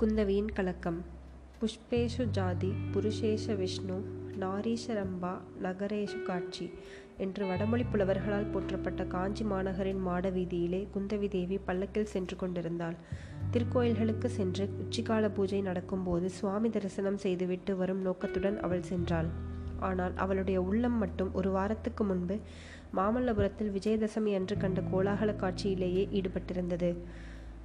குந்தவியின் கலக்கம். புஷ்பேஷு ஜாதி புருஷேஷ விஷ்ணு நாரீஷரம்பா நகரேஷு காட்சி என்று வடமொழி புலவர்களால் போற்றப்பட்ட காஞ்சி மாநகரின் மாட வீதியிலே குந்தவி தேவி பல்லக்கில் சென்று கொண்டிருந்தாள். திருக்கோயில்களுக்கு சென்று உச்சிகால பூஜை நடக்கும்போது சுவாமி தரிசனம் செய்துவிட்டு வரும் நோக்கத்துடன் அவள் சென்றாள். ஆனால் அவளுடைய உள்ளம் மட்டும் ஒரு வாரத்துக்கு முன்பு மாமல்லபுரத்தில் விஜயதசமி அன்று கண்ட கோலாகல காட்சியிலேயே ஈடுபட்டிருந்தது.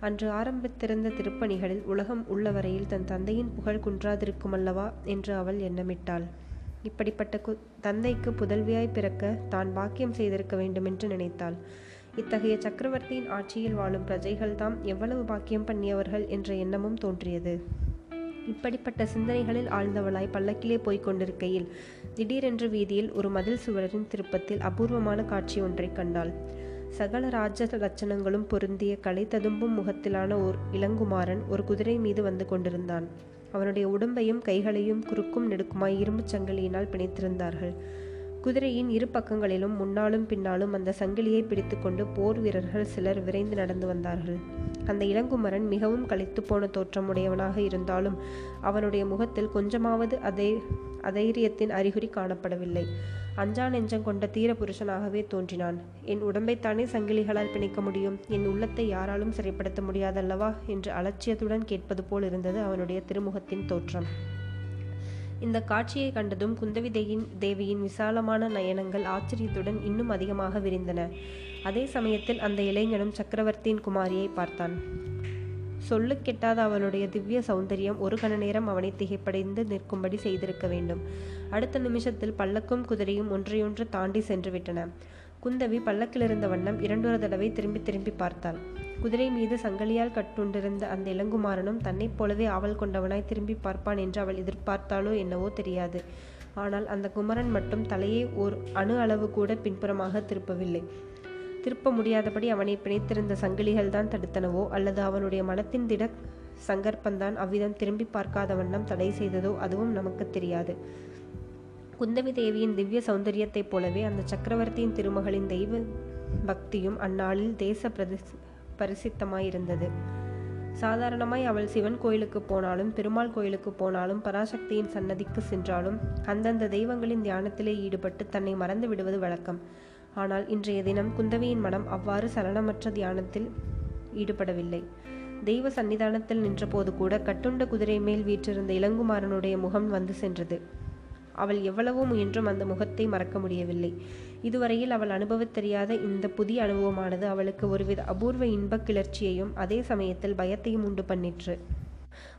அன்று ஆரம்பித்திருந்த திருப்பணிகளில் உலகம் உள்ளவரையில் தன் தந்தையின் புகழ் குன்றாதிருக்குமல்லவா என்று அவள் எண்ணமிட்டாள். இப்படிப்பட்ட கு தந்தைக்கு புதல்வியாய் பிறக்க தான் பாக்கியம் செய்திருக்க வேண்டுமென்று நினைத்தாள். இத்தகைய சக்கரவர்த்தியின் ஆட்சியில் வாழும் பிரஜைகள்தாம் எவ்வளவு பாக்கியம் பண்ணியவர்கள் என்ற எண்ணமும் தோன்றியது. இப்படிப்பட்ட சிந்தனைகளில் ஆழ்ந்தவளாய் பல்லக்கிலே போய்க் கொண்டிருக்கையில் திடீரென்று வீதியில் ஒரு மதில் சுவரின் திருப்பத்தில் அபூர்வமான காட்சி ஒன்றை கண்டாள். சகல ராஜ லட்சணங்களும் பொருந்திய கலை ததும்பும் முகத்திலான ஓர் இளங்குமாரன் ஒரு குதிரை மீது வந்து கொண்டிருந்தான். அவனுடைய உடம்பையும் கைகளையும் குறுக்கும் நெடுக்குமாய் இரும்புச் சங்கிலியினால் பிணைத்திருந்தார்கள். குதிரையின் இரு பக்கங்களிலும் முன்னாலும் பின்னாலும் அந்த சங்கிலியை பிடித்துக்கொண்டு போர் வீரர்கள் சிலர் விரைந்து நடந்து வந்தார்கள். அந்த இளங்குமரன் மிகவும் களைத்து போன தோற்றமுடையவனாக இருந்தாலும் அவனுடைய முகத்தில் கொஞ்சமாவது அதே அதைரியத்தின் அறிகுறி காணப்படவில்லை. அஞ்சா நெஞ்சம் கொண்ட தீர புருஷனாகவே தோன்றினான். என் உடம்பைத்தானே சங்கிலிகளால் பிணைக்க முடியும்? என் உள்ளத்தை யாராலும் சிறைப்படுத்த முடியாதல்லவா? என்று அலட்சியத்துடன் கேட்பது போல் இருந்தது அவனுடைய திருமுகத்தின் தோற்றம். இந்த காட்சியை கண்டதும் குந்தவி தேயின் தேவியின் விசாலமான நயனங்கள் ஆச்சரியத்துடன் இன்னும் அதிகமாக விரிந்தன. அதே சமயத்தில் அந்த இளைஞனும் சக்கரவர்த்தியின் குமாரியை பார்த்தான். சொல்லு கெட்டாத அவளுடைய திவ்ய சௌந்தரியம் ஒரு கண நேரம் அவனை திகைப்படைந்து நிற்கும்படி செய்திருக்க வேண்டும். அடுத்த நிமிஷத்தில் பல்லக்கும் குதிரையும் ஒன்றையொன்று தாண்டி சென்று விட்டன. குந்தவி பல்லக்கிலிருந்த வண்ணம் இரண்டொரு தடவை திரும்பி திரும்பி பார்த்தாள். குதிரை மீது சங்கலியால் கட்டுண்டிருந்த அந்த இளங்குமாரனும் தன்னைப் போலவே ஆவல் கொண்டவனாய் திரும்பி பார்ப்பான் என்று அவள் எதிர்பார்த்தாளோ என்னவோ தெரியாது. ஆனால் அந்த குமரன் மட்டும் தலையை ஓர் அணு அளவு கூட பின்புறமாக திருப்பவில்லை. திருப்ப முடியாதபடி அவனை பிணைத்திருந்த சங்கிலிகள் தான் தடுத்தனவோ அல்லது அவனுடைய மனத்தின் திட சங்கற்பந்தான் அவ்விதம் திரும்பி பார்க்காத வண்ணம் தடை செய்ததோ அதுவும் நமக்கு தெரியாது. குந்தவி தேவியின் திவ்ய சௌந்தரியத்தைப் போலவே அந்த சக்கரவர்த்தியின் திருமகளின் தெய்வ பக்தியும் அந்நாளில் தேச பிரதி பரிசித்தமாயிருந்தது. சாதாரணமாய் அவள் சிவன் கோயிலுக்கு போனாலும் பெருமாள் கோயிலுக்கு போனாலும் பராசக்தியின் சன்னதிக்கு சென்றாலும் அந்தந்த தெய்வங்களின் தியானத்திலே ஈடுபட்டு தன்னை மறந்து விடுவது வழக்கம். ஆனால் இன்றைய தினம் குந்தவையின் மனம் அவ்வாறு சலனமற்ற தியானத்தில் ஈடுபடவில்லை. தெய்வ சன்னிதானத்தில் நின்றபோது கூட கட்டுண்ட குதிரை மேல் வீற்றிருந்த இளங்குமாரனுடைய முகம் வந்து சென்றது. அவள் எவ்வளவோ முயன்றும் அந்த முகத்தை மறக்க முடியவில்லை. இதுவரையில் அவள் அனுபவத்தெரியாத இந்த புதிய அனுபவமானது அவளுக்கு ஒருவித அபூர்வ இன்பக் கிளர்ச்சியையும் அதே சமயத்தில் பயத்தையும் உண்டு பண்ணிற்று.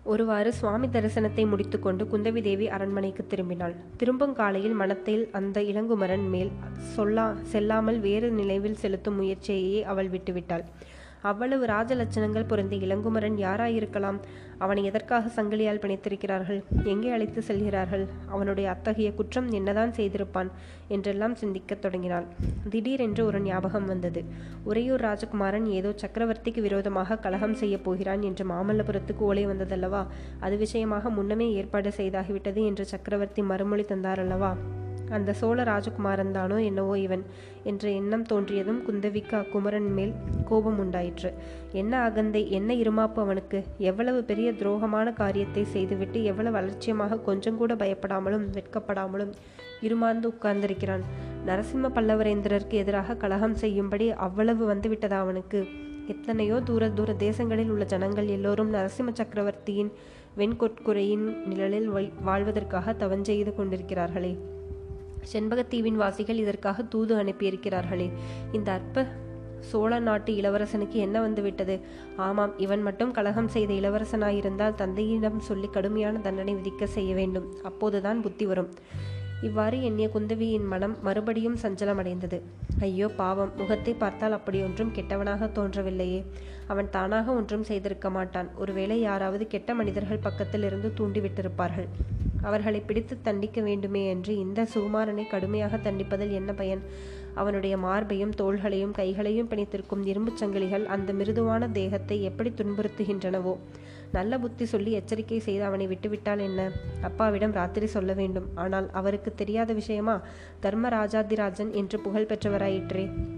ஒருவாறு சுவாமி தரிசனத்தை முடித்துக்கொண்டு குந்தவி தேவி அரண்மனைக்கு திரும்பினாள். திரும்பும் காலையில் மனத்தில் அந்த இளங்குமரன் மேல் சொல்லா செல்லாமல் வேறு நினைவில் செலுத்தும் முயற்சியையே அவள் விட்டுவிட்டாள். அவ்வளவு ராஜலட்சணங்கள் பொருந்திய இளங்குமரன் யாராயிருக்கலாம்? அவனை எதற்காக சங்கிலியால் பிணைத்திருக்கிறார்கள்? எங்கே அழைத்து செல்கிறார்கள்? அவனுடைய அத்தகைய குற்றம் என்னதான் செய்திருப்பான்? என்றெல்லாம் சிந்திக்கத் தொடங்கினாள் திடீரென்று ஒரு ஞாபகம் வந்தது. உறையூர் ராஜகுமாரன் ஏதோ சக்கரவர்த்திக்கு விரோதமாக கலகம் செய்யப் போகிறான் என்று மாமல்லபுரத்துக்கு ஓலை வந்ததல்லவா? அது விஷயமாக முன்னமே ஏற்பாடு செய்தாகிவிட்டது என்று சக்கரவர்த்தி மறுமொழி தந்தாரல்லவா? அந்த சோழ ராஜகுமாரன் தானோ என்னவோ இவன் என்ற எண்ணம் தோன்றியதும் குந்தவிக்கு அக்குமரன் மேல் கோபம் உண்டாயிற்று. என்ன அகந்தை என்ன இருமாப்பு அவனுக்கு? எவ்வளவு பெரிய துரோகமான காரியத்தை செய்துவிட்டு எவ்வளவு அலட்சியமாக கொஞ்சம் கூட பயப்படாமலும் வெட்கப்படாமலும் இருமாந்து உட்கார்ந்திருக்கிறான். நரசிம்ம பல்லவரேந்திரருக்கு எதிராக கலகம் செய்யும்படி அவ்வளவு வந்துவிட்டதா அவனுக்கு? எத்தனையோ தூர தூர தேசங்களில் உள்ள ஜனங்கள் எல்லோரும் நரசிம்ம சக்கரவர்த்தியின் வெண்கொட்குறையின் நிழலில் வாழ்வதற்காக தவஞ்செய்து கொண்டிருக்கிறார்களே. செண்பகத்தீவின் வாசிகள் இதற்காக தூது அனுப்பியிருக்கிறார்களே. இந்த அற்ப சோழ நாட்டு இளவரசனுக்கு என்ன வந்துவிட்டது? ஆமாம் இவன் மட்டும் கலகம் செய்த இளவரசனாயிருந்தால் தந்தையிடம் சொல்லி கடுமையான தண்டனை விதிக்க செய்ய வேண்டும். அப்போதுதான் புத்தி வரும். இவ்வாறு எண்ணிய குந்தவியின் மனம் மறுபடியும் சஞ்சலமடைந்தது. ஐயோ பாவம். முகத்தை பார்த்தால் அப்படி ஒன்றும் கெட்டவனாக தோன்றவில்லையே. அவன் தானாக ஒன்றும் செய்திருக்க மாட்டான். ஒருவேளை யாராவது கெட்ட மனிதர்கள் பக்கத்தில் இருந்து தூண்டிவிட்டிருப்பார்கள். அவர்களை பிடித்து தண்டிக்க வேண்டுமே என்று இந்த சுகுமாரனை கடுமையாக தண்டிப்பதில் என்ன பயன்? அவனுடைய மார்பையும் தோள்களையும் கைகளையும் பிணைத்திருக்கும் இரும்புச் சங்கிலிகள் அந்த மிருதுவான தேகத்தை எப்படி துன்புறுத்துகின்றனவோ? நல்ல புத்தி சொல்லி எச்சரிக்கை செய்து அவனை விட்டுவிட்டால் என்ன? அப்பாவிடம் ராத்திரி சொல்ல வேண்டும். ஆனால் அவருக்கு தெரியாத விஷயமா? தர்மராஜாதிராஜன் என்று புகழ் பெற்றவராயிற்றே.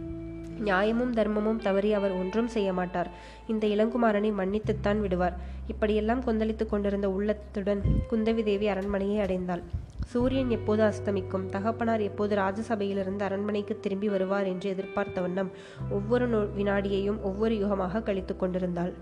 நியாயமும் தர்மமும் தவறி அவர் ஒன்றும் செய்ய மாட்டார். இந்த இளங்குமாரனை மன்னித்துத்தான் விடுவார். இப்படியெல்லாம் கொந்தளித்துக் கொண்டிருந்த உள்ளத்துடன் குந்தவி தேவி அரண்மனையை அடைந்தாள். சூரியன் எப்போது அஸ்தமிக்கும்? தகப்பனார் எப்போது ராஜசபையிலிருந்து அரண்மனைக்கு திரும்பி வருவார் என்று எதிர்பார்த்த வண்ணம் ஒவ்வொரு நொ- வினாடியையும் ஒவ்வொரு யுகமாக கழித்துக் கொண்டிருந்தாள்.